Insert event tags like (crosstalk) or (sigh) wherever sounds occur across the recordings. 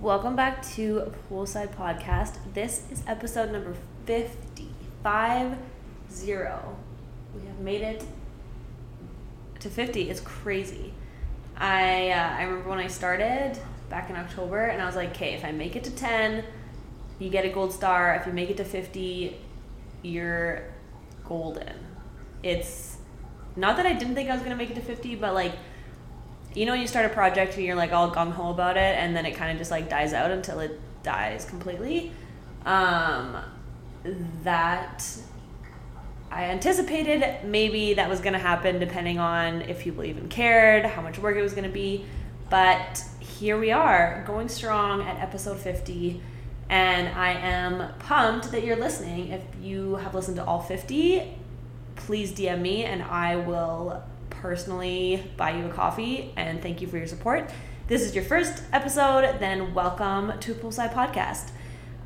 Welcome back to Poolside Podcast. This is episode number 50. Five zero. We have made it to 50. It's crazy. I uh, I remember when I started back in October, and I was like, okay, if I make it to 10, you get a gold star. If you make it to 50, you're golden. It's not that I didn't think I was gonna make it to 50, but like you know when you start a project and you're like all gung ho about it and then it kind of just like dies out until it dies completely? Um, that i anticipated maybe that was going to happen depending on if people even cared how much work it was going to be. But here we are going strong at episode 50 and i am pumped that you're listening. If you have listened to all 50 please dm me and i will personally buy you a coffee and thank you for your support. This is your first episode, then welcome to Poolside Podcast.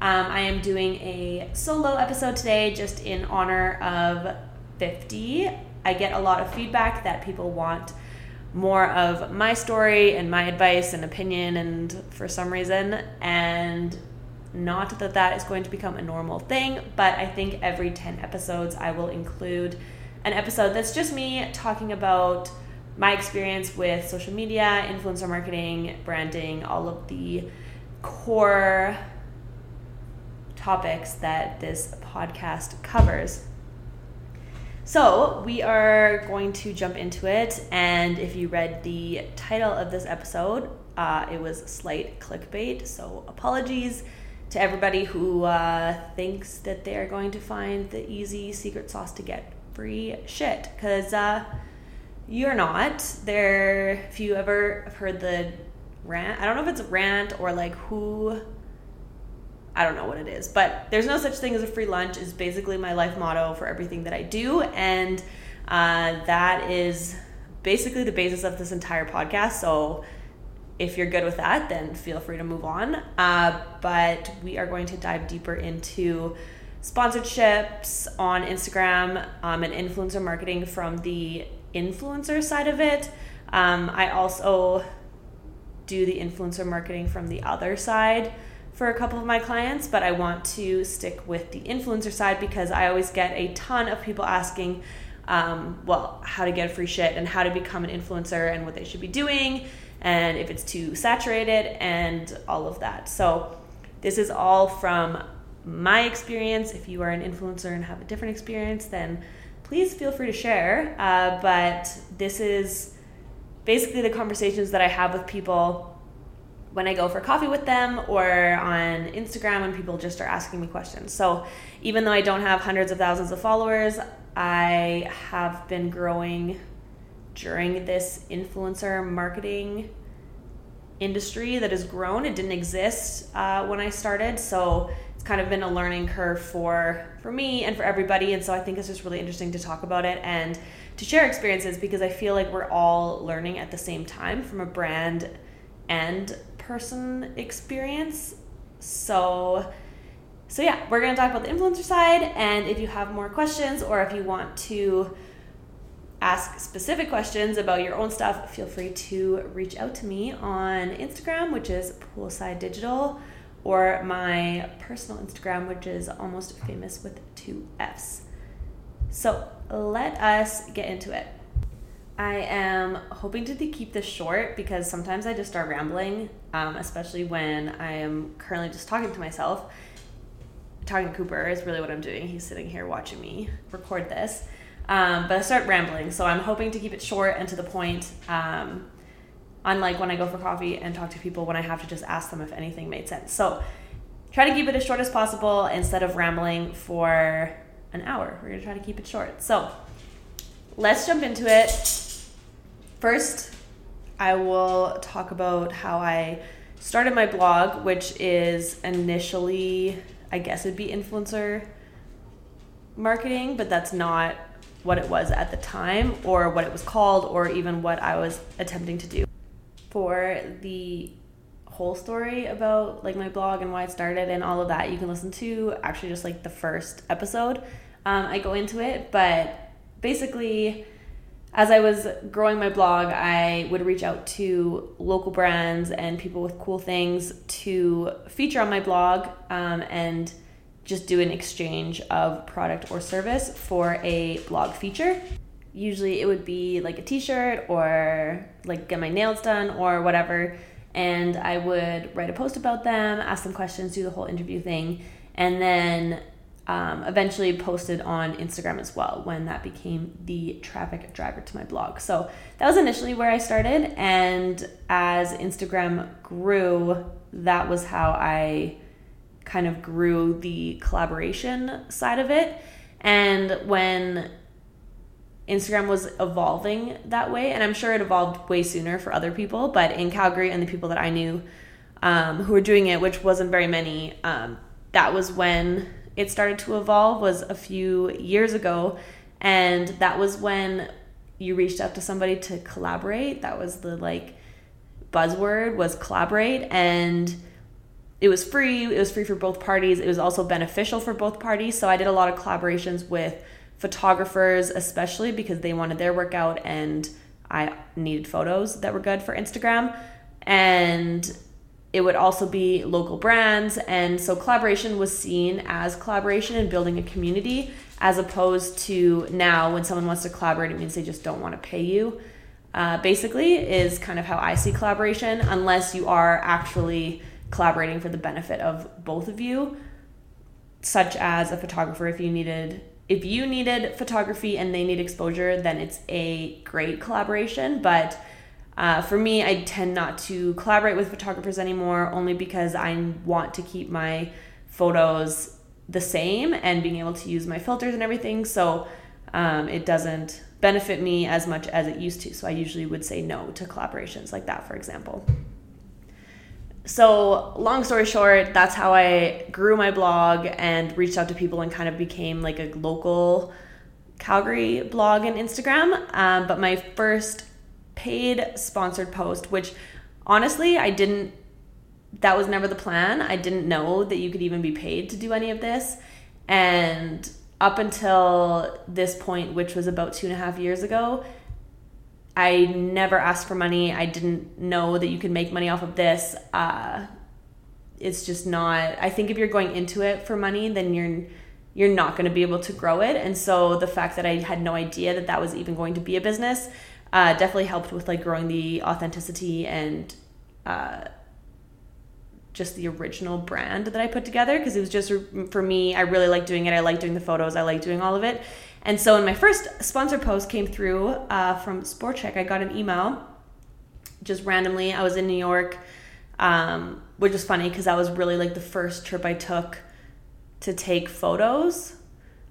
Um, I am doing a solo episode today just in honor of 50. I get a lot of feedback that people want more of my story and my advice and opinion, and for some reason, and not that that is going to become a normal thing, but I think every 10 episodes I will include an episode that's just me talking about my experience with social media, influencer marketing, branding, all of the core topics that this podcast covers. So, we are going to jump into it. And if you read the title of this episode, uh, it was slight clickbait. So, apologies to everybody who uh, thinks that they're going to find the easy secret sauce to get free shit because uh, you're not. There, if you ever have heard the rant, I don't know if it's a rant or like who. I don't know what it is, but there's no such thing as a free lunch is basically my life motto for everything that I do, and uh, that is basically the basis of this entire podcast. So if you're good with that, then feel free to move on. Uh, but we are going to dive deeper into sponsorships on Instagram um, and influencer marketing from the influencer side of it. Um, I also do the influencer marketing from the other side for a couple of my clients, but I want to stick with the influencer side because I always get a ton of people asking, um, well, how to get free shit and how to become an influencer and what they should be doing and if it's too saturated and all of that. So, this is all from my experience. If you are an influencer and have a different experience, then please feel free to share. Uh, but this is basically the conversations that I have with people when I go for coffee with them or on Instagram when people just are asking me questions. So even though I don't have hundreds of thousands of followers, I have been growing during this influencer marketing industry that has grown. It didn't exist uh, when I started. So it's kind of been a learning curve for for me and for everybody. And so i think it's just really interesting to talk about it and to share experiences because i feel like we're all learning at the same time from a brand and person experience. So so yeah we're going to talk about the influencer side. And if you have more questions or if you want to ask specific questions about your own stuff feel free to reach out to me on instagram which is poolside digital or my personal Instagram, which is almost famous with two F's. So let us get into it. I am hoping to keep this short because sometimes I just start rambling, um, especially when I am currently just talking to myself. Talking to Cooper is really what I'm doing. He's sitting here watching me record this. Um, but I start rambling, so I'm hoping to keep it short and to the point. Um, unlike when I go for coffee and talk to people when I have to just ask them if anything made sense. So try to keep it as short as possible instead of rambling for an hour. We're gonna try to keep it short. So let's jump into it. First, I will talk about how I started my blog, which is initially, I guess it'd be influencer marketing, but that's not what it was at the time or what it was called or even what I was attempting to do for the whole story about like my blog and why it started and all of that you can listen to actually just like the first episode um, i go into it but basically as I was growing my blog, I would reach out to local brands and people with cool things to feature on my blog um, and just do an exchange of product or service for a blog feature. Usually it would be like a t shirt or like get my nails done or whatever. And I would write a post about them, ask them questions, do the whole interview thing, and then um, eventually posted on Instagram as well when that became the traffic driver to my blog. So that was initially where I started. And as Instagram grew, that was how I kind of grew the collaboration side of it. And when Instagram was evolving that way, and I'm sure it evolved way sooner for other people, but in Calgary and the people that I knew um, who were doing it, which wasn't very many, um, that was when it started to evolve was a few years ago and that was when you reached out to somebody to collaborate. That was the like buzzword was collaborate and it was free it was free for both parties. It was also beneficial for both parties so i did a lot of collaborations with photographers especially because they wanted their work out and i needed photos that were good for instagram. And it would also be local brands. And so collaboration was seen as collaboration and building a community as opposed to now when someone wants to collaborate it means they just don't want to pay you. Uh, basically is kind of how i see collaboration unless you are actually collaborating for the benefit of both of you such as a photographer if you needed if you needed photography and they need exposure then it's a great collaboration but uh, for me, I tend not to collaborate with photographers anymore only because I want to keep my photos the same and being able to use my filters and everything. So um, it doesn't benefit me as much as it used to. So I usually would say no to collaborations like that, for example. So, long story short, that's how I grew my blog and reached out to people and kind of became like a local Calgary blog and Instagram. Um, but my first paid sponsored post, which honestly, I didn't, that was never the plan. I didn't know that you could even be paid to do any of this. And up until this point, which was about two and a half years ago, I never asked for money. I didn't know that you could make money off of this. Uh, it's just not. I think if you're going into it for money, then you're you're not going to be able to grow it. And so the fact that I had no idea that that was even going to be a business uh, definitely helped with like growing the authenticity and uh, just the original brand that I put together because it was just for me. I really like doing it. I like doing the photos. I like doing all of it. And so when my first sponsor post came through uh, from Sport Chek, I got an email just randomly. I was in New York, um, which was funny because that was really like the first trip I took to take photos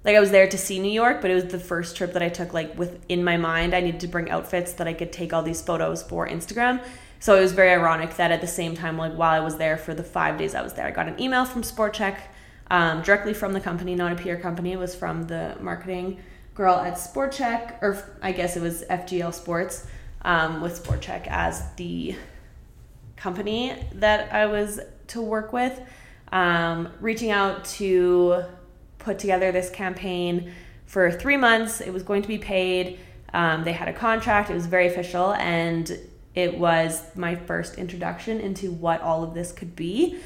like I was there to see New York, but it was the first trip that I took like with in my mind I needed to bring outfits that I could take all these photos for Instagram. So it was very ironic that at the same time, like while I was there for the five days I was there, I got an email from Sport Chek, um, directly from the company, not a PR company. It was from the marketing girl at Sport Chek, or I guess it was FGL Sports, um, with Sport Chek as the company that I was to work with, um, reaching out to put together this campaign for three months. It was going to be paid. Um, they had a contract. It was very official, and it was my first introduction into what all of this could be,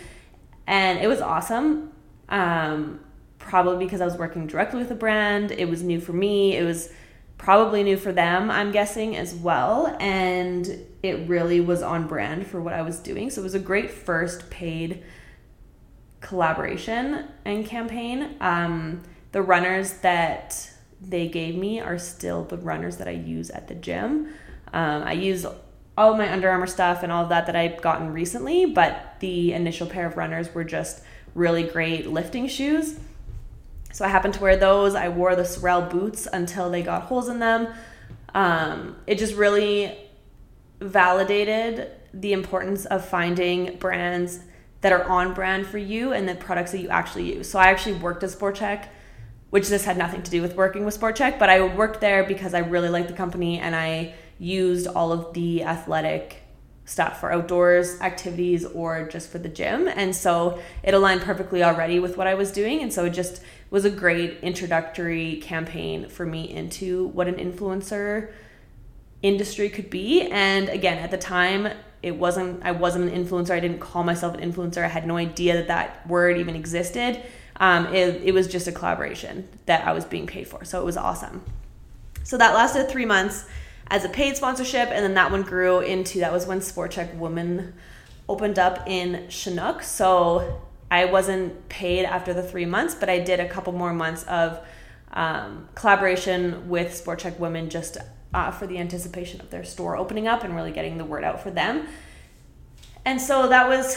and it was awesome. Um, probably because I was working directly with a brand. It was new for me. It was probably new for them, I'm guessing as well, and it really was on brand for what I was doing. So it was a great first paid collaboration and campaign. Um, the runners that they gave me are still the runners that I use at the gym. Um, I use all my Under Armour stuff and all of that that I've gotten recently, but the initial pair of runners were just really great lifting shoes. So I happened to wear those. I wore the Sorel boots until they got holes in them. Um, it just really validated the importance of finding brands that are on brand for you and the products that you actually use. So I actually worked at Sport Chek, which this had nothing to do with working with Sport Chek, but I worked there because I really liked the company and I used all of the athletic stuff for outdoors activities or just for the gym. And so it aligned perfectly already with what I was doing. And so it just was a great introductory campaign for me into what an influencer industry could be. And again, at the time, it wasn't I wasn't an influencer. I didn't call myself an influencer. I had no idea that that word even existed. Um, it, it was just a collaboration that I was being paid for. So it was awesome. So that lasted three months as a paid sponsorship, and then that one grew into that was when Sport Chek Woman opened up in Chinook. So I wasn't paid after the three months, but I did a couple more months of um, collaboration with Sport Chek Women just uh, for the anticipation of their store opening up and really getting the word out for them. And so that was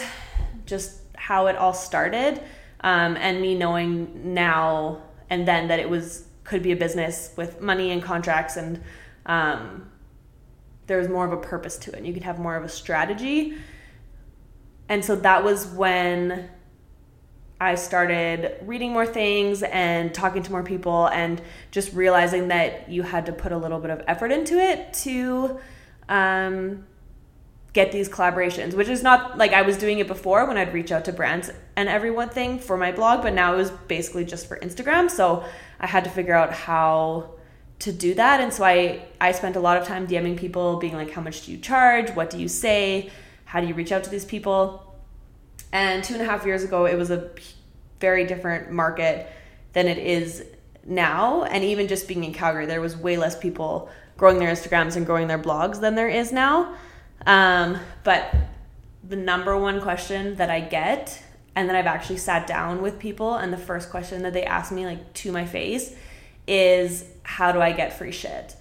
just how it all started. Um, and me knowing now and then that it was could be a business with money and contracts and um, there's more of a purpose to it and you could have more of a strategy and so that was when I started reading more things and talking to more people and just realizing that you had to put a little bit of effort into it to um, get these collaborations, which is not like I was doing it before when I'd reach out to brands and everyone thing for my blog, but now it was basically just for Instagram. So I had to figure out how to do that. And so I, I spent a lot of time DMing people, being like, how much do you charge? What do you say? How do you reach out to these people? And two and a half years ago, it was a very different market than it is now. And even just being in Calgary, there was way less people growing their Instagrams and growing their blogs than there is now. Um, but the number one question that I get, and then I've actually sat down with people, and the first question that they ask me, like to my face, is how do I get free shit?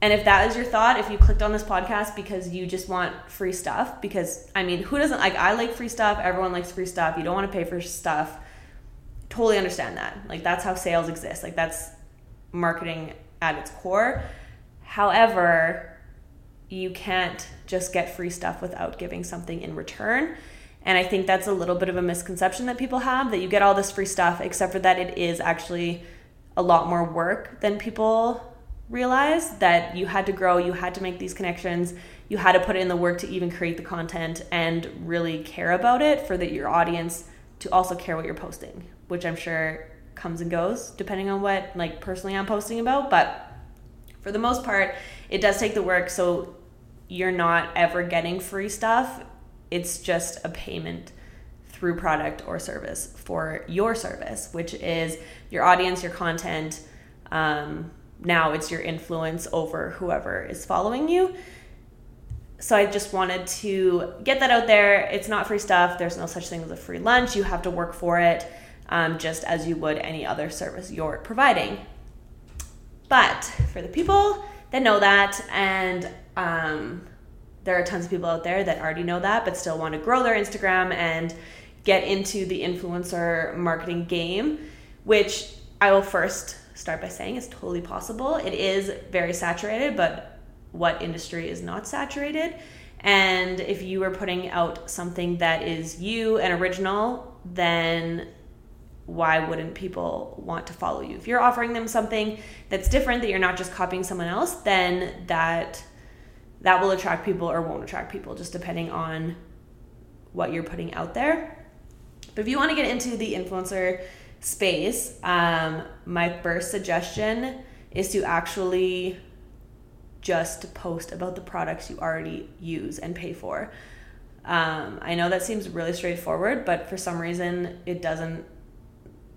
And if that is your thought, if you clicked on this podcast because you just want free stuff, because I mean, who doesn't like? I like free stuff. Everyone likes free stuff. You don't want to pay for stuff. Totally understand that. Like, that's how sales exist. Like, that's marketing at its core. However, you can't just get free stuff without giving something in return. And I think that's a little bit of a misconception that people have that you get all this free stuff, except for that it is actually a lot more work than people realize that you had to grow, you had to make these connections, you had to put in the work to even create the content and really care about it for that your audience to also care what you're posting, which I'm sure comes and goes depending on what like personally I'm posting about, but for the most part, it does take the work so you're not ever getting free stuff. It's just a payment through product or service for your service, which is your audience, your content, um, now it's your influence over whoever is following you. So I just wanted to get that out there. It's not free stuff. There's no such thing as a free lunch. You have to work for it, um, just as you would any other service you're providing. But for the people that know that, and um, there are tons of people out there that already know that, but still want to grow their Instagram and get into the influencer marketing game, which I will first start by saying is totally possible. It is very saturated, but what industry is not saturated? And if you are putting out something that is you and original, then why wouldn't people want to follow you? If you're offering them something that's different, that you're not just copying someone else, then that that will attract people or won't attract people, just depending on what you're putting out there. But if you want to get into the influencer space, um, my first suggestion is to actually just post about the products you already use and pay for. Um, I know that seems really straightforward, but for some reason it doesn't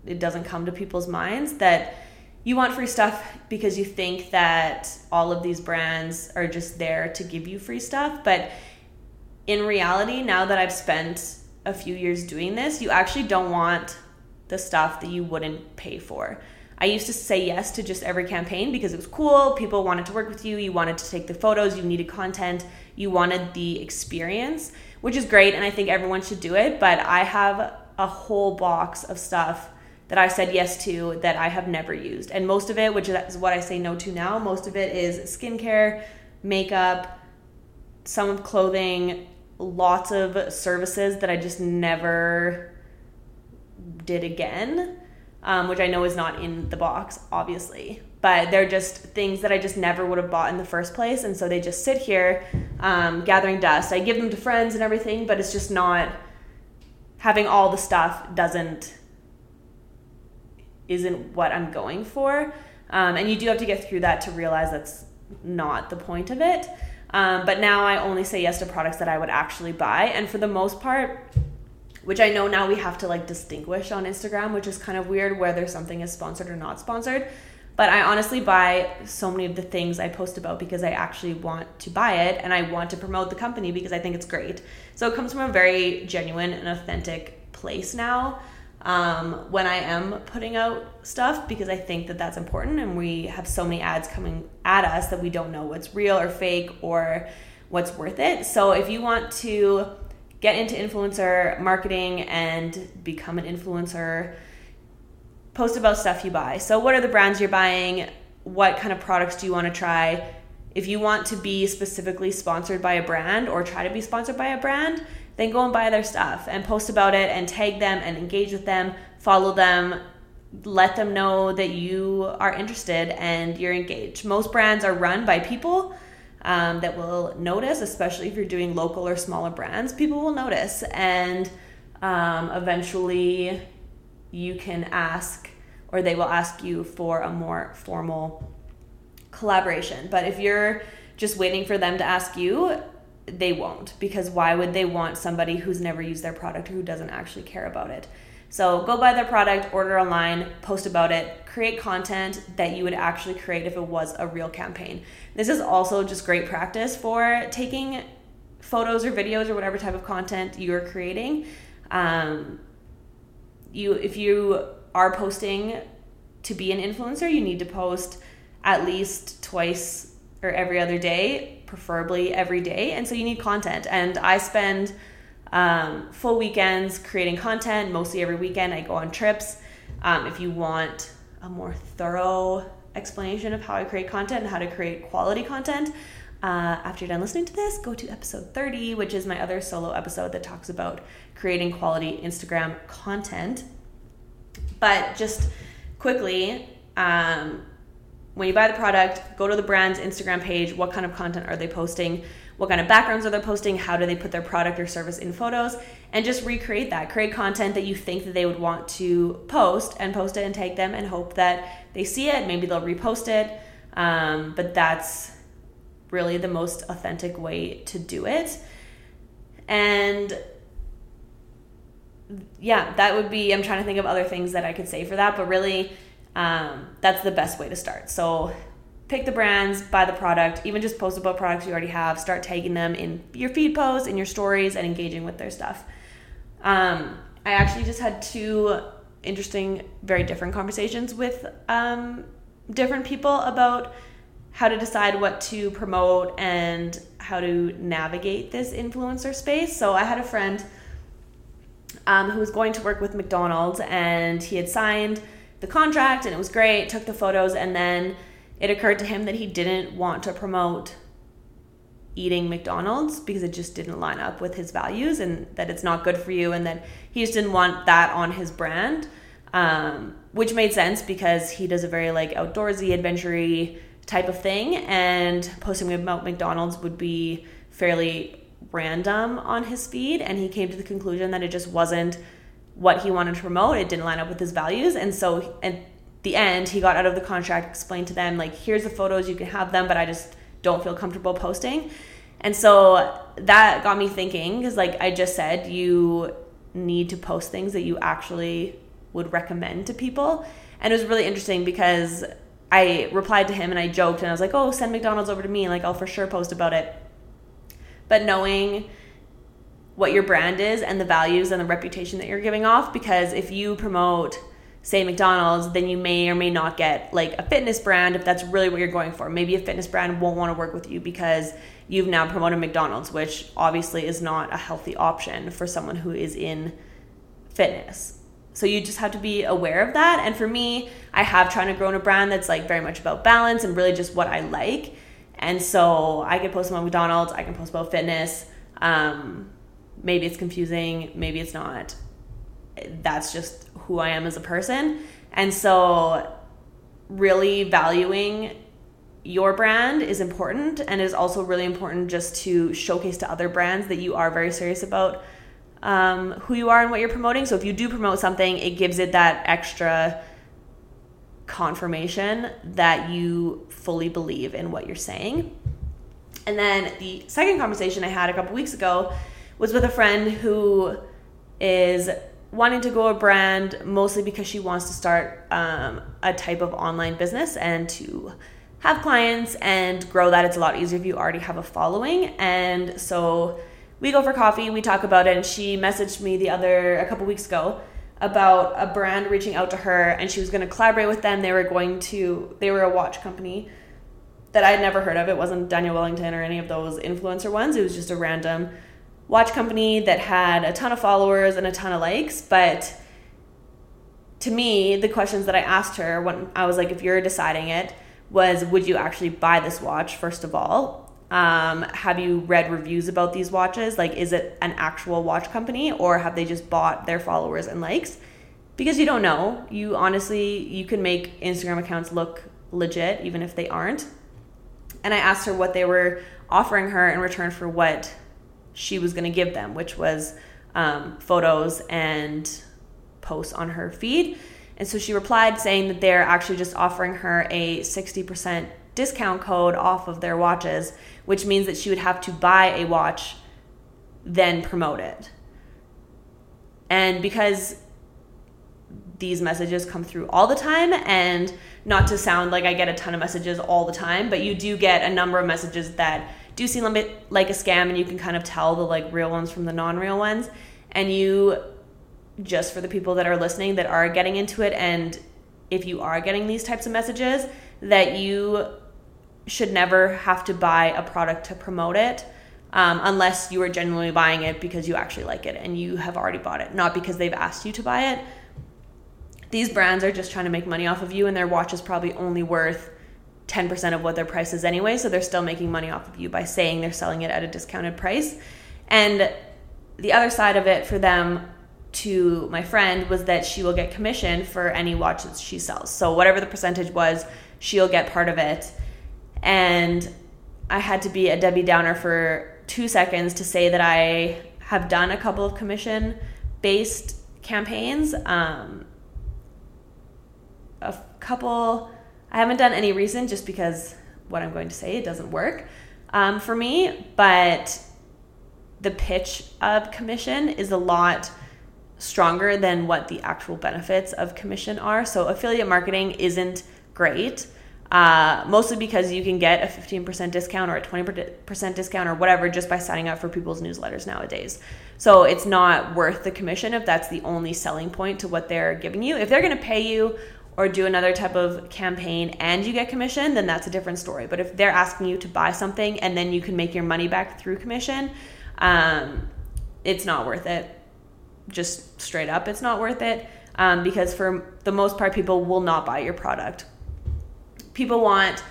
it doesn't come to people's minds that you want free stuff because you think that all of these brands are just there to give you free stuff, but in reality, now that I've spent a few years doing this, you actually don't want the stuff that you wouldn't pay for. I used to say yes to just every campaign because it was cool. People wanted to work with you. You wanted to take the photos. You needed content. You wanted the experience, which is great. And I think everyone should do it. But I have a whole box of stuff that I said yes to that I have never used. And most of it, which is what I say no to now, most of it is skincare, makeup, some of clothing, lots of services that I just never did again, um, which I know is not in the box, obviously. But they're just things that I just never would have bought in the first place. And so they just sit here um, gathering dust. I give them to friends and everything, but it's just not having all the stuff doesn't isn't what I'm going for. Um, and you do have to get through that to realize that's not the point of it. Um, but now I only say yes to products that I would actually buy. And for the most part, which I know now we have to like distinguish on Instagram, which is kind of weird whether something is sponsored or not sponsored. But I honestly buy so many of the things I post about because I actually want to buy it and I want to promote the company because I think it's great. So it comes from a very genuine and authentic place now um, when I am putting out stuff because I think that that's important. And we have so many ads coming at us that we don't know what's real or fake or what's worth it. So if you want to get into influencer marketing and become an influencer, post about stuff you buy. So, what are the brands you're buying? What kind of products do you want to try? If you want to be specifically sponsored by a brand or try to be sponsored by a brand, then go and buy their stuff and post about it and tag them and engage with them, follow them, let them know that you are interested and you're engaged. Most brands are run by people um, that will notice, especially if you're doing local or smaller brands. People will notice, and um, eventually you can ask, or they will ask you for a more formal collaboration. But if you're just waiting for them to ask you, they won't because why would they want somebody who's never used their product or who doesn't actually care about it? So go buy their product, order online, post about it, create content that you would actually create if it was a real campaign. This is also just great practice for taking photos or videos or whatever type of content you're creating. Um, you if you are posting to be an influencer, you need to post at least twice or every other day, preferably every day. And so you need content. And I spend um, full weekends creating content. Mostly every weekend, I go on trips. Um, if you want a more thorough explanation of how I create content and how to create quality content, uh, after you're done listening to this, go to episode 30, which is my other solo episode that talks about creating quality Instagram content. But just quickly, um, when you buy the product, go to the brand's Instagram page. What kind of content are they posting? What kind of backgrounds are they posting? How do they put their product or service in photos? And just recreate that. Create content that you think that they would want to post and post it and tag them and hope that they see it. Maybe they'll repost it. Um, but that's really the most authentic way to do it. And yeah, that would be, I'm trying to think of other things that I could say for that, but really, um, that's the best way to start. So pick the brands, buy the product, even just post about products you already have, start tagging them in your feed posts, in your stories, and engaging with their stuff. Um, I actually just had two interesting, very different conversations with um, different people about how to decide what to promote and how to navigate this influencer space. So I had a friend um, who was going to work with McDonald's and he had signed the contract and it was great, took the photos, and then it occurred to him that he didn't want to promote eating McDonald's because it just didn't line up with his values and that it's not good for you and that he just didn't want that on his brand. Um, which made sense because he does a very like outdoorsy, adventure type of thing, and posting about McDonald's would be fairly random on his feed. And he came to the conclusion that it just wasn't what he wanted to promote. It didn't line up with his values. And so at the end, he got out of the contract, explained to them, like, here's the photos, you can have them, but I just don't feel comfortable posting. And so that got me thinking, because, like I just said, you need to post things that you actually would recommend to people. And it was really interesting because I replied to him and I joked and I was like, oh, send McDonald's over to me. Like, I'll for sure post about it. But knowing what your brand is and the values and the reputation that you're giving off because if you promote say McDonald's, then you may or may not get like a fitness brand if that's really what you're going for. Maybe a fitness brand won't want to work with you because you've now promoted McDonald's, which obviously is not a healthy option for someone who is in fitness. So you just have to be aware of that. And for me, I have trying to grow in a brand that's like very much about balance and really just what I like. And so I can post about McDonald's, I can post about fitness. Um, maybe it's confusing, maybe it's not. That's just who I am as a person. And so, really valuing your brand is important and is also really important just to showcase to other brands that you are very serious about um, who you are and what you're promoting. So, if you do promote something, it gives it that extra confirmation that you fully believe in what you're saying. And then the second conversation I had a couple weeks ago was with a friend who is wanting to grow a brand mostly because she wants to start um, a type of online business and to have clients and grow that. It's a lot easier if you already have a following. And so we go for coffee, we talk about it, and she messaged me the other, a couple weeks ago about a brand reaching out to her and she was going to collaborate with them. They were going to, they were a watch company that I'd never heard of. It wasn't Daniel Wellington or any of those influencer ones. It was just a random watch company that had a ton of followers and a ton of likes. But to me, the questions that I asked her when I was like, if you're deciding it, was would you actually buy this watch, first of all? Um, have you read reviews about these watches? Like, is it an actual watch company or have they just bought their followers and likes? Because you don't know. You honestly, you can make Instagram accounts look legit even if they aren't. And I asked her what they were offering her in return for what she was going to give them, which was um, photos and posts on her feed. And so she replied saying that they're actually just offering her a 60% discount code off of their watches, which means that she would have to buy a watch, then promote it. And because these messages come through all the time, and not to sound like I get a ton of messages all the time, but you do get a number of messages that do seem a bit like a scam, and you can kind of tell the like real ones from the non real ones. And you just for the people that are listening that are getting into it and if you are getting these types of messages that you should never have to buy a product to promote it um, unless you are genuinely buying it because you actually like it and you have already bought it not because they've asked you to buy it these brands are just trying to make money off of you and their watch is probably only worth 10% of what their price is anyway so they're still making money off of you by saying they're selling it at a discounted price and the other side of it for them to my friend was that she will get commission for any watches she sells. So whatever the percentage was, she'll get part of it. And I had to be a Debbie Downer for two seconds to say that I have done a couple of commission based campaigns. Um, a couple, I haven't done any reason just because what I'm going to say, it doesn't work um, for me. But the pitch of commission is a lot stronger than what the actual benefits of commission are. So affiliate marketing isn't great. Uh, mostly because you can get a 15% discount or a 20% discount or whatever just by signing up for people's newsletters nowadays. So it's not worth the commission if that's the only selling point to what they're giving you. If they're going to pay you or do another type of campaign and you get commission, then that's a different story. But if they're asking you to buy something and then you can make your money back through commission, um, it's not worth it. Just straight up it's not worth it um, because for the most part people will not buy your product. People want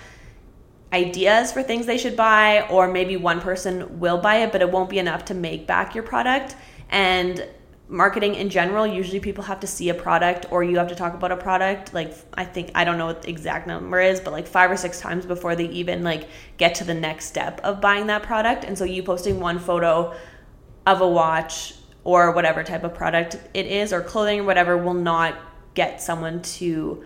ideas for things they should buy or maybe one person will buy it but it won't be enough to make back your product. And marketing in general usually people have to see a product or you have to talk about a product like i think i don't know what the exact number is but like five or six times before they even like get to the next step of buying that product. And so you posting one photo of a watch or whatever type of product it is or clothing or whatever will not get someone to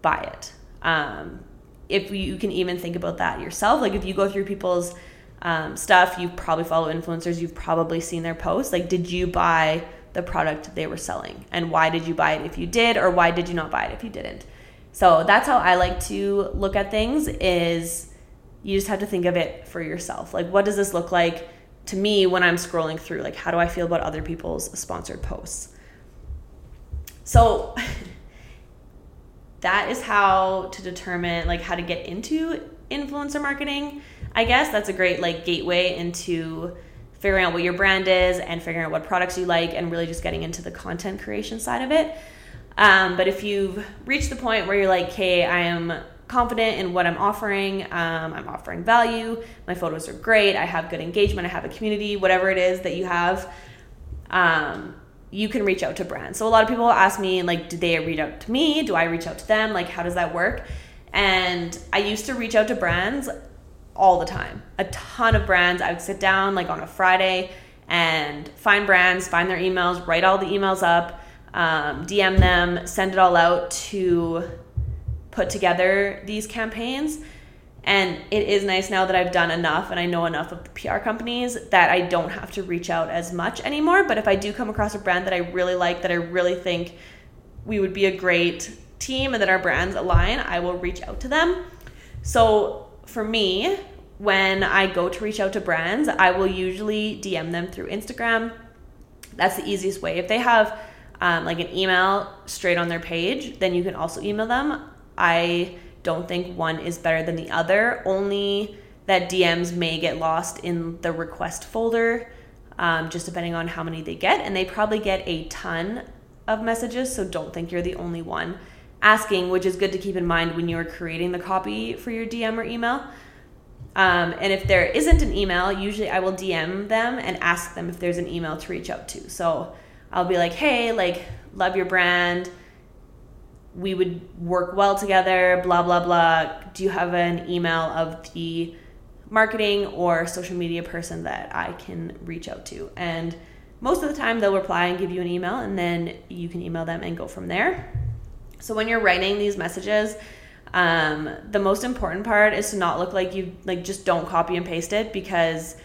buy it. Um, if you can even think about that yourself like if you go through people's um, stuff you probably follow influencers you've probably seen their posts. Like did you buy the product they were selling and why did you buy it if you did or why did you not buy it if you didn't so that's how i like to look at things is you just have to think of it for yourself like what does this look like to me when I'm scrolling through. Like, how do I feel about other people's sponsored posts? So, (laughs) that is how to determine like how to get into influencer marketing. I guess that's a great like gateway into figuring out what your brand is and figuring out what products you like and really just getting into the content creation side of it. Um, but if you've reached the point where you're like, "Okay, I am confident in what I'm offering. Um, I'm offering value. My photos are great. I have good engagement. I have a community, whatever it is that you have. Um, you can reach out to brands. So a lot of people ask me, like, do they reach out to me? Do I reach out to them? Like, how does that work? And I used to reach out to brands all the time. A ton of brands. I would sit down like on a Friday and find brands, find their emails, write all the emails up, um, DM them, send it all out to put together these campaigns. And it is nice now that I've done enough and I know enough of the PR companies that I don't have to reach out as much anymore. But if I do come across a brand that I really like, that I really think we would be a great team and that our brands align, I will reach out to them. So for me, when I go to reach out to brands, I will usually DM them through Instagram. That's the easiest way. If they have um, like an email straight on their page, then you can also email them. I don't think one is better than the other, only that DMs may get lost in the request folder, um, just depending on how many they get. And they probably get a ton of messages, so don't think you're the only one asking, which is good to keep in mind when you're creating the copy for your DM or email. Um, and if there isn't an email, usually I will DM them and ask them if there's an email to reach out to. So I'll be like, hey, like, love your brand. We would work well together, blah, blah, blah. Do you have an email of the marketing or social media person that I can reach out to? And most of the time, they'll reply and give you an email, and then you can email them and go from there. So when you're writing these messages, um, the most important part is to not look like you like just don't copy and paste it because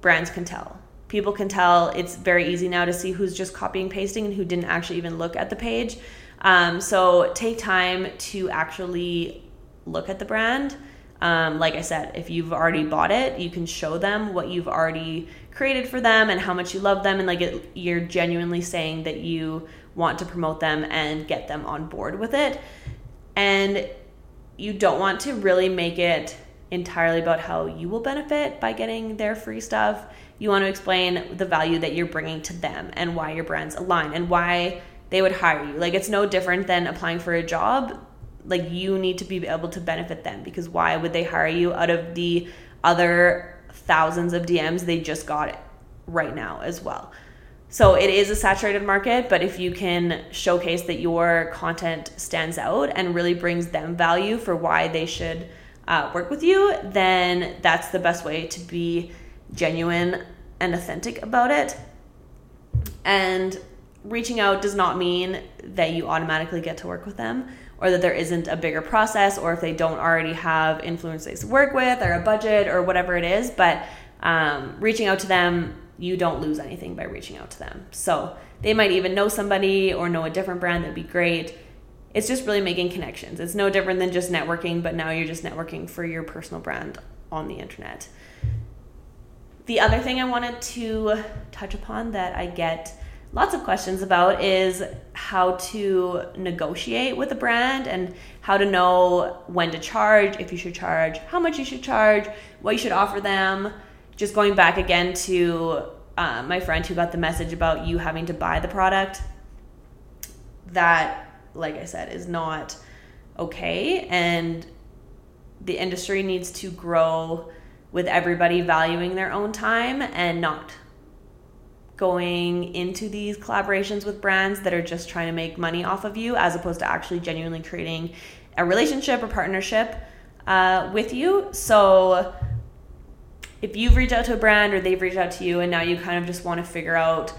brands can tell. People can tell. It's very easy now to see who's just copying pasting and who didn't actually even look at the page. Um, so take time to actually look at the brand. Um, like I said, if you've already bought it, you can show them what you've already created for them and how much you love them, and like it, you're genuinely saying that you want to promote them and get them on board with it. And you don't want to really make it entirely about how you will benefit by getting their free stuff. You want to explain the value that you're bringing to them and why your brands align and why they would hire you. Like it's no different than applying for a job. Like you need to be able to benefit them because why would they hire you out of the other thousands of DMs they just got right now as well. So it is a saturated market, but if you can showcase that your content stands out and really brings them value for why they should uh, work with you, then that's the best way to be genuine and authentic about it. And reaching out does not mean that you automatically get to work with them or that there isn't a bigger process or if they don't already have influencers to work with or a budget or whatever it is. But um, reaching out to them you don't lose anything by reaching out to them. So they might even know somebody or know a different brand that'd be great. It's just really making connections. It's no different than just networking, but now you're just networking for your personal brand on the internet. The other thing I wanted to touch upon that I get lots of questions about is how to negotiate with a brand and how to know when to charge, if you should charge, how much you should charge, what you should offer them just going back again to uh, my friend who got the message about you having to buy the product, that, like I said, is not okay. And the industry needs to grow with everybody valuing their own time and not going into these collaborations with brands that are just trying to make money off of you as opposed to actually genuinely creating a relationship or partnership uh, with you. So, if you've reached out to a brand or they've reached out to you and now you kind of just want to figure out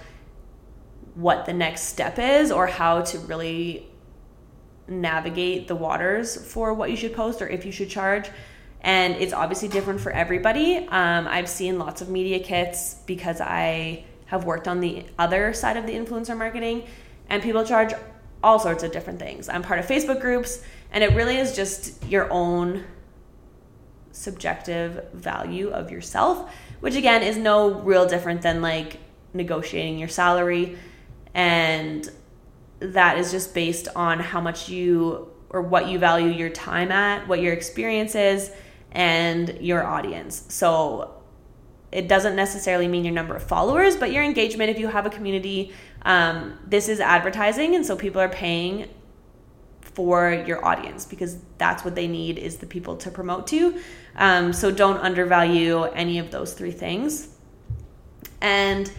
what the next step is or how to really navigate the waters for what you should post or if you should charge and it's obviously different for everybody. Um, i've seen lots of media kits because i have worked on the other side of the influencer marketing and people charge all sorts of different things. I'm part of facebook groups and it really is just your own subjective value of yourself, which again is no real different than like negotiating your salary. And that is just based on how much you or what you value your time at, what your experience is, and your audience. So it doesn't necessarily mean your number of followers, but your engagement. If you have a community, um, this is advertising, and so people are paying for your audience because that's what they need is the people to promote to. Um, so don't undervalue any of those three things. And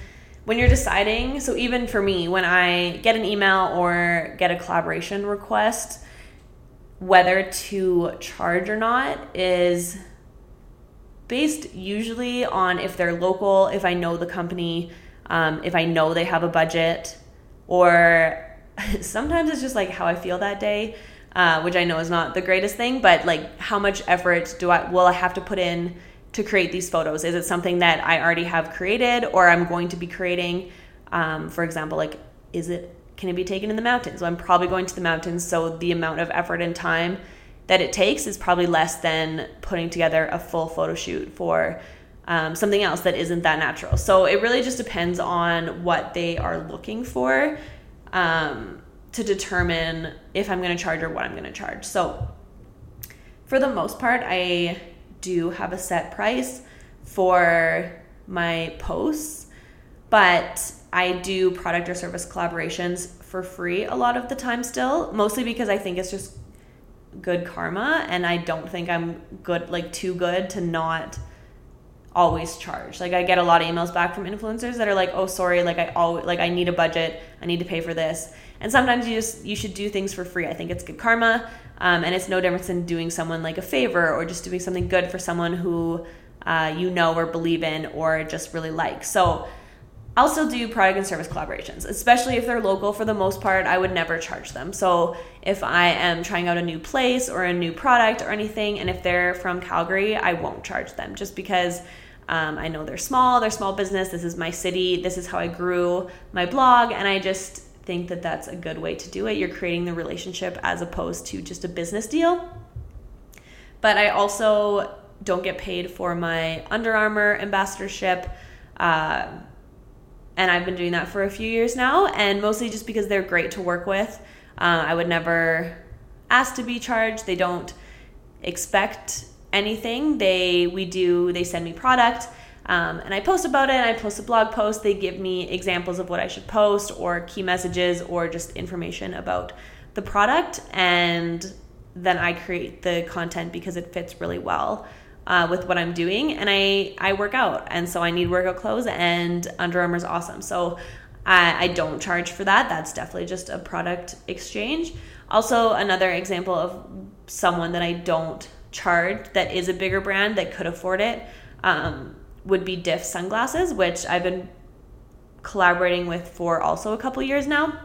when you're deciding, so even for me, when I get an email or get a collaboration request, whether to charge or not is based usually on if they're local, if I know the company, um, if I know they have a budget, or (laughs) sometimes it's just like how I feel that day. Uh, which I know is not the greatest thing, but like how much effort do I will I have to put in to create these photos? Is it something that I already have created or I'm going to be creating? Um, for example, like is it can it be taken in the mountains? So I'm probably going to the mountains, so the amount of effort and time that it takes is probably less than putting together a full photo shoot for um, something else that isn't that natural. So it really just depends on what they are looking for. Um, to determine if I'm going to charge or what I'm going to charge. So, for the most part, I do have a set price for my posts, but I do product or service collaborations for free a lot of the time still, mostly because I think it's just good karma and I don't think I'm good like too good to not always charge. Like I get a lot of emails back from influencers that are like, "Oh, sorry, like I always like I need a budget. I need to pay for this." And sometimes you just you should do things for free. I think it's good karma, um, and it's no difference than doing someone like a favor or just doing something good for someone who uh, you know or believe in or just really like. So. I'll still do product and service collaborations, especially if they're local for the most part. I would never charge them. So, if I am trying out a new place or a new product or anything, and if they're from Calgary, I won't charge them just because um, I know they're small, they're small business. This is my city. This is how I grew my blog. And I just think that that's a good way to do it. You're creating the relationship as opposed to just a business deal. But I also don't get paid for my Under Armour ambassadorship. Uh, and I've been doing that for a few years now, and mostly just because they're great to work with. Uh, I would never ask to be charged. They don't expect anything. They we do they send me product. Um, and I post about it. I post a blog post. They give me examples of what I should post, or key messages, or just information about the product, and then I create the content because it fits really well uh, with what I'm doing. And I I work out, and so I need workout clothes, and Under Armour is awesome. So I, I don't charge for that. That's definitely just a product exchange. Also, another example of someone that I don't charge that is a bigger brand that could afford it um, would be Diff sunglasses, which I've been collaborating with for also a couple years now.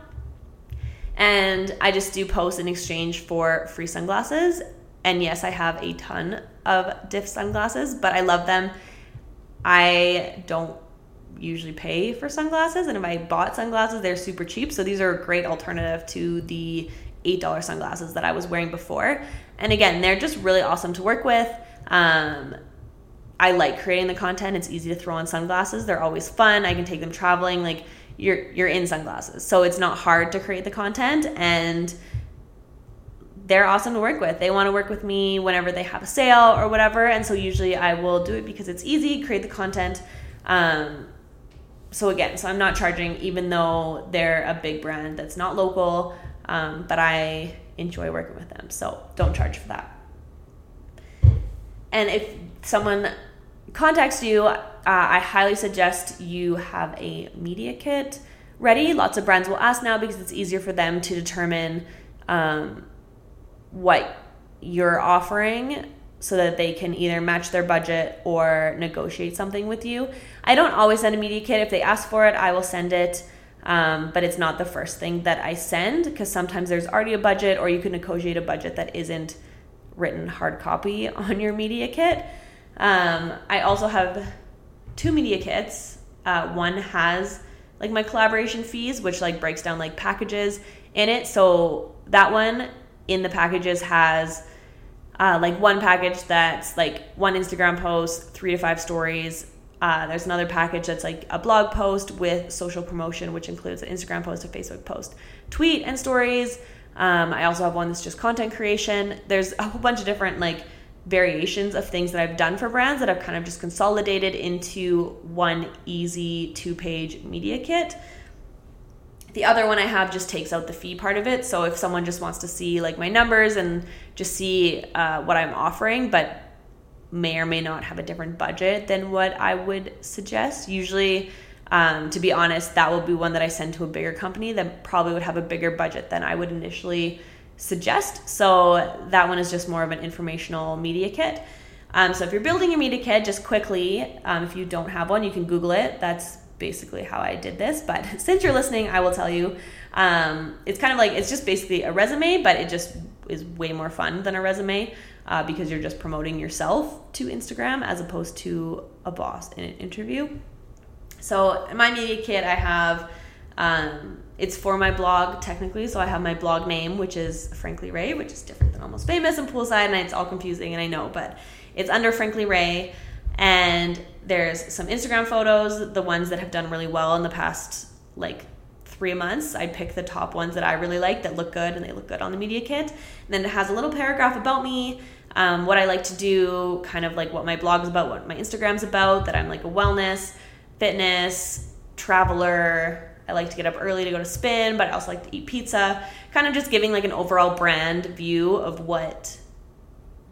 And I just do post in exchange for free sunglasses. And yes, I have a ton of Diff sunglasses, but I love them. I don't usually pay for sunglasses, and if I bought sunglasses, they're super cheap. So these are a great alternative to the $8 sunglasses that I was wearing before. And again, they're just really awesome to work with. Um, I like creating the content. It's easy to throw on sunglasses. They're always fun. I can take them traveling. Like you're you're in sunglasses. So it's not hard to create the content and they're awesome to work with. They want to work with me whenever they have a sale or whatever. And so usually I will do it because it's easy, create the content. Um, so again, so I'm not charging even though they're a big brand that's not local, um, but I enjoy working with them. So don't charge for that. And if someone contacts you, uh, I highly suggest you have a media kit ready. Lots of brands will ask now because it's easier for them to determine um, what you're offering so that they can either match their budget or negotiate something with you. I don't always send a media kit. If they ask for it, I will send it. Um, but it's not the first thing that I send because sometimes there's already a budget, or you can negotiate a budget that isn't written hard copy (laughs) on your media kit. Um, I also have two media kits. Uh, one has like my collaboration fees, which like breaks down like packages in it. So that one in the packages has uh, like one package that's like one Instagram post, three to five stories, uh, there's another package that's like a blog post with social promotion, which includes an Instagram post, a Facebook post, tweet, and stories. Um, I also have one that's just content creation. There's a whole bunch of different like variations of things that I've done for brands that I've kind of just consolidated into one easy two page media kit. The other one I have just takes out the fee part of it. So if someone just wants to see like my numbers and just see uh, what I'm offering, but may or may not have a different budget than what I would suggest. Usually, um, to be honest, that will be one that I send to a bigger company that probably would have a bigger budget than I would initially suggest. So that one is just more of an informational media kit. Um, so if you're building a media kit, just quickly, um, if you don't have one, you can Google it. That's basically how I did this. But (laughs) since you're listening, I will tell you. Um, it's kind of like it's just basically a resume, but it just is way more fun than a resume uh, because you're just promoting yourself to Instagram as opposed to a boss in an interview. So in my media kit, I have um, it's for my blog technically, so I have my blog name, which is Frankly Ray, which is different than Almost Famous and Poolside, and it's all confusing, and I know, but it's under Frankly Ray. And there's some Instagram photos, the ones that have done really well in the past like three months. I pick the top ones that I really like that look good and they look good on the media kit. And then it has a little paragraph about me, um, what I like to do, kind of like what my blog's about, what my Instagram's about, that I'm like a wellness, fitness, traveler. I like to get up early to go to spin, but I also like to eat pizza. Kind of just giving like an overall brand view of what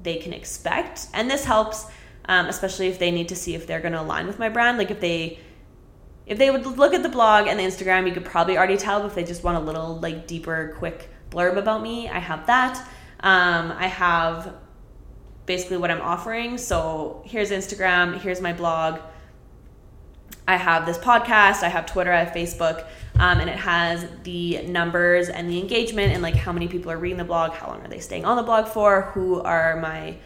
they can expect. And this helps um, especially if they need to see if they're going to align with my brand. Like if they if they would look at the blog and the Instagram, you could probably already tell. But if they just want a little like deeper, quick blurb about me, I have that. Um, I have basically what I'm offering. So here's Instagram, here's my blog. I have this podcast, I have Twitter, I have Facebook, um, and it has the numbers and the engagement and like how many people are reading the blog, how long are they staying on the blog for, who are my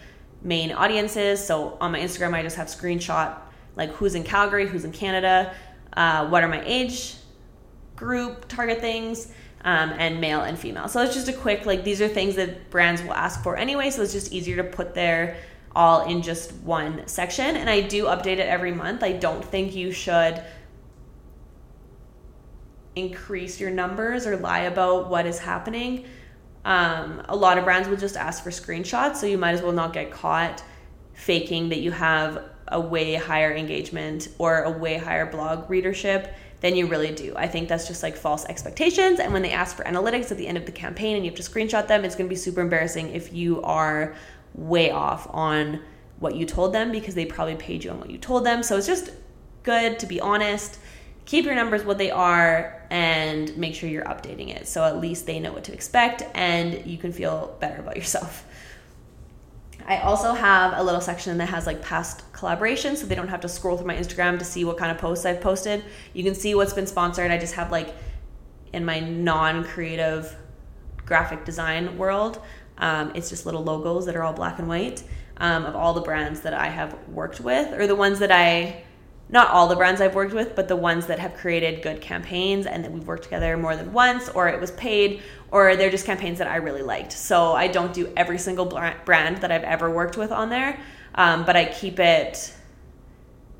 main audiences. So on my Instagram, I just have screenshot like who's in Calgary, who's in Canada, uh, what are my age group target things, um, and male and female. So it's just a quick like these are things that brands will ask for anyway. So it's just easier to put there all in just one section. And I do update it every month. I don't think you should increase your numbers or lie about what is happening um, a lot of brands will just ask for screenshots, so you might as well not get caught faking that you have a way higher engagement or a way higher blog readership than you really do. I think that's just like false expectations. And when they ask for analytics at the end of the campaign and you have to screenshot them, it's going to be super embarrassing if you are way off on what you told them because they probably paid you on what you told them. So it's just good to be honest keep your numbers what they are and make sure you're updating it so at least they know what to expect and you can feel better about yourself. I also have a little section that has like past collaborations so they don't have to scroll through my Instagram to see what kind of posts I've posted. You can see what's been sponsored. I just have like in my non creative graphic design world, um, it's just little logos that are all black and white um, of all the brands that I have worked with or the ones that I not all the brands I've worked with, but the ones that have created good campaigns and that we've worked together more than once, or it was paid, or they're just campaigns that I really liked. So I don't do every single brand that I've ever worked with on there, um, but I keep it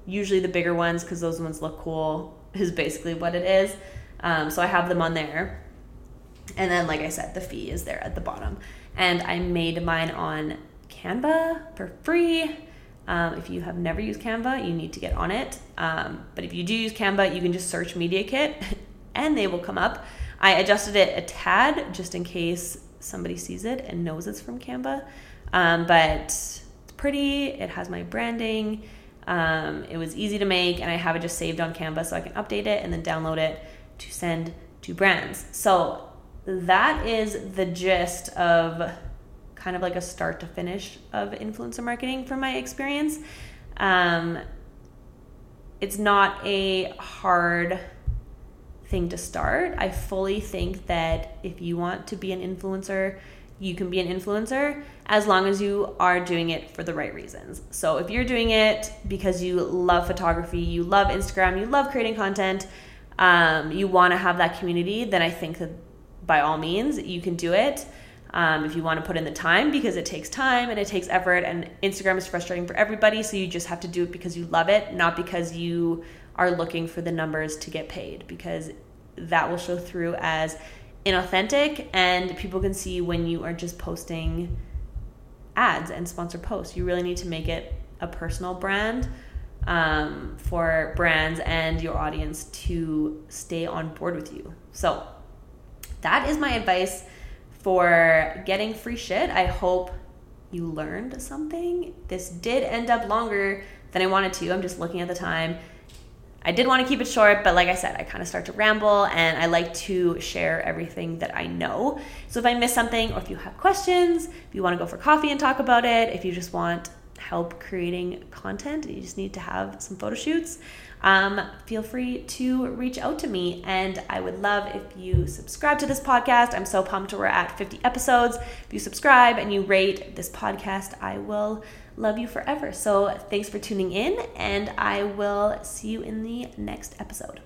usually the bigger ones because those ones look cool, (laughs) is basically what it is. Um, so I have them on there. And then, like I said, the fee is there at the bottom. And I made mine on Canva for free um, if you have never used Canva, you need to get on it. Um, but if you do use Canva, you can just search Media Kit (laughs) and they will come up. I adjusted it a tad just in case somebody sees it and knows it's from Canva. Um, but it's pretty, it has my branding. Um, it was easy to make, and I have it just saved on Canva so I can update it and then download it to send to brands. So that is the gist of kind of like a start to finish of influencer marketing from my experience. Um, it's not a hard thing to start. I fully think that if you want to be an influencer, you can be an influencer as long as you are doing it for the right reasons. So if you're doing it because you love photography, you love Instagram, you love creating content, um, you want to have that community, then I think that by all means you can do it um, if you want to put in the time because it takes time and it takes effort and instagram is frustrating for everybody so you just have to do it because you love it not because you are looking for the numbers to get paid because that will show through as inauthentic and people can see when you are just posting ads and sponsor posts. You really need to make it a personal brand um, for brands and your audience to stay on board with you. So that is my advice for getting free shit. I hope you learned something. This did end up longer than I wanted to. I'm just looking at the time. I did want to keep it short, but like I said, I kind of start to ramble and I like to share everything that I know. So if I miss something or if you have questions, if you want to go for coffee and talk about it, if you just want help creating content, you just need to have some photo shoots, um, feel free to reach out to me. And I would love if you subscribe to this podcast. I'm so pumped we're at 50 episodes. If you subscribe and you rate this podcast, I will love you forever. So thanks for tuning in, and I will see you in the next episode.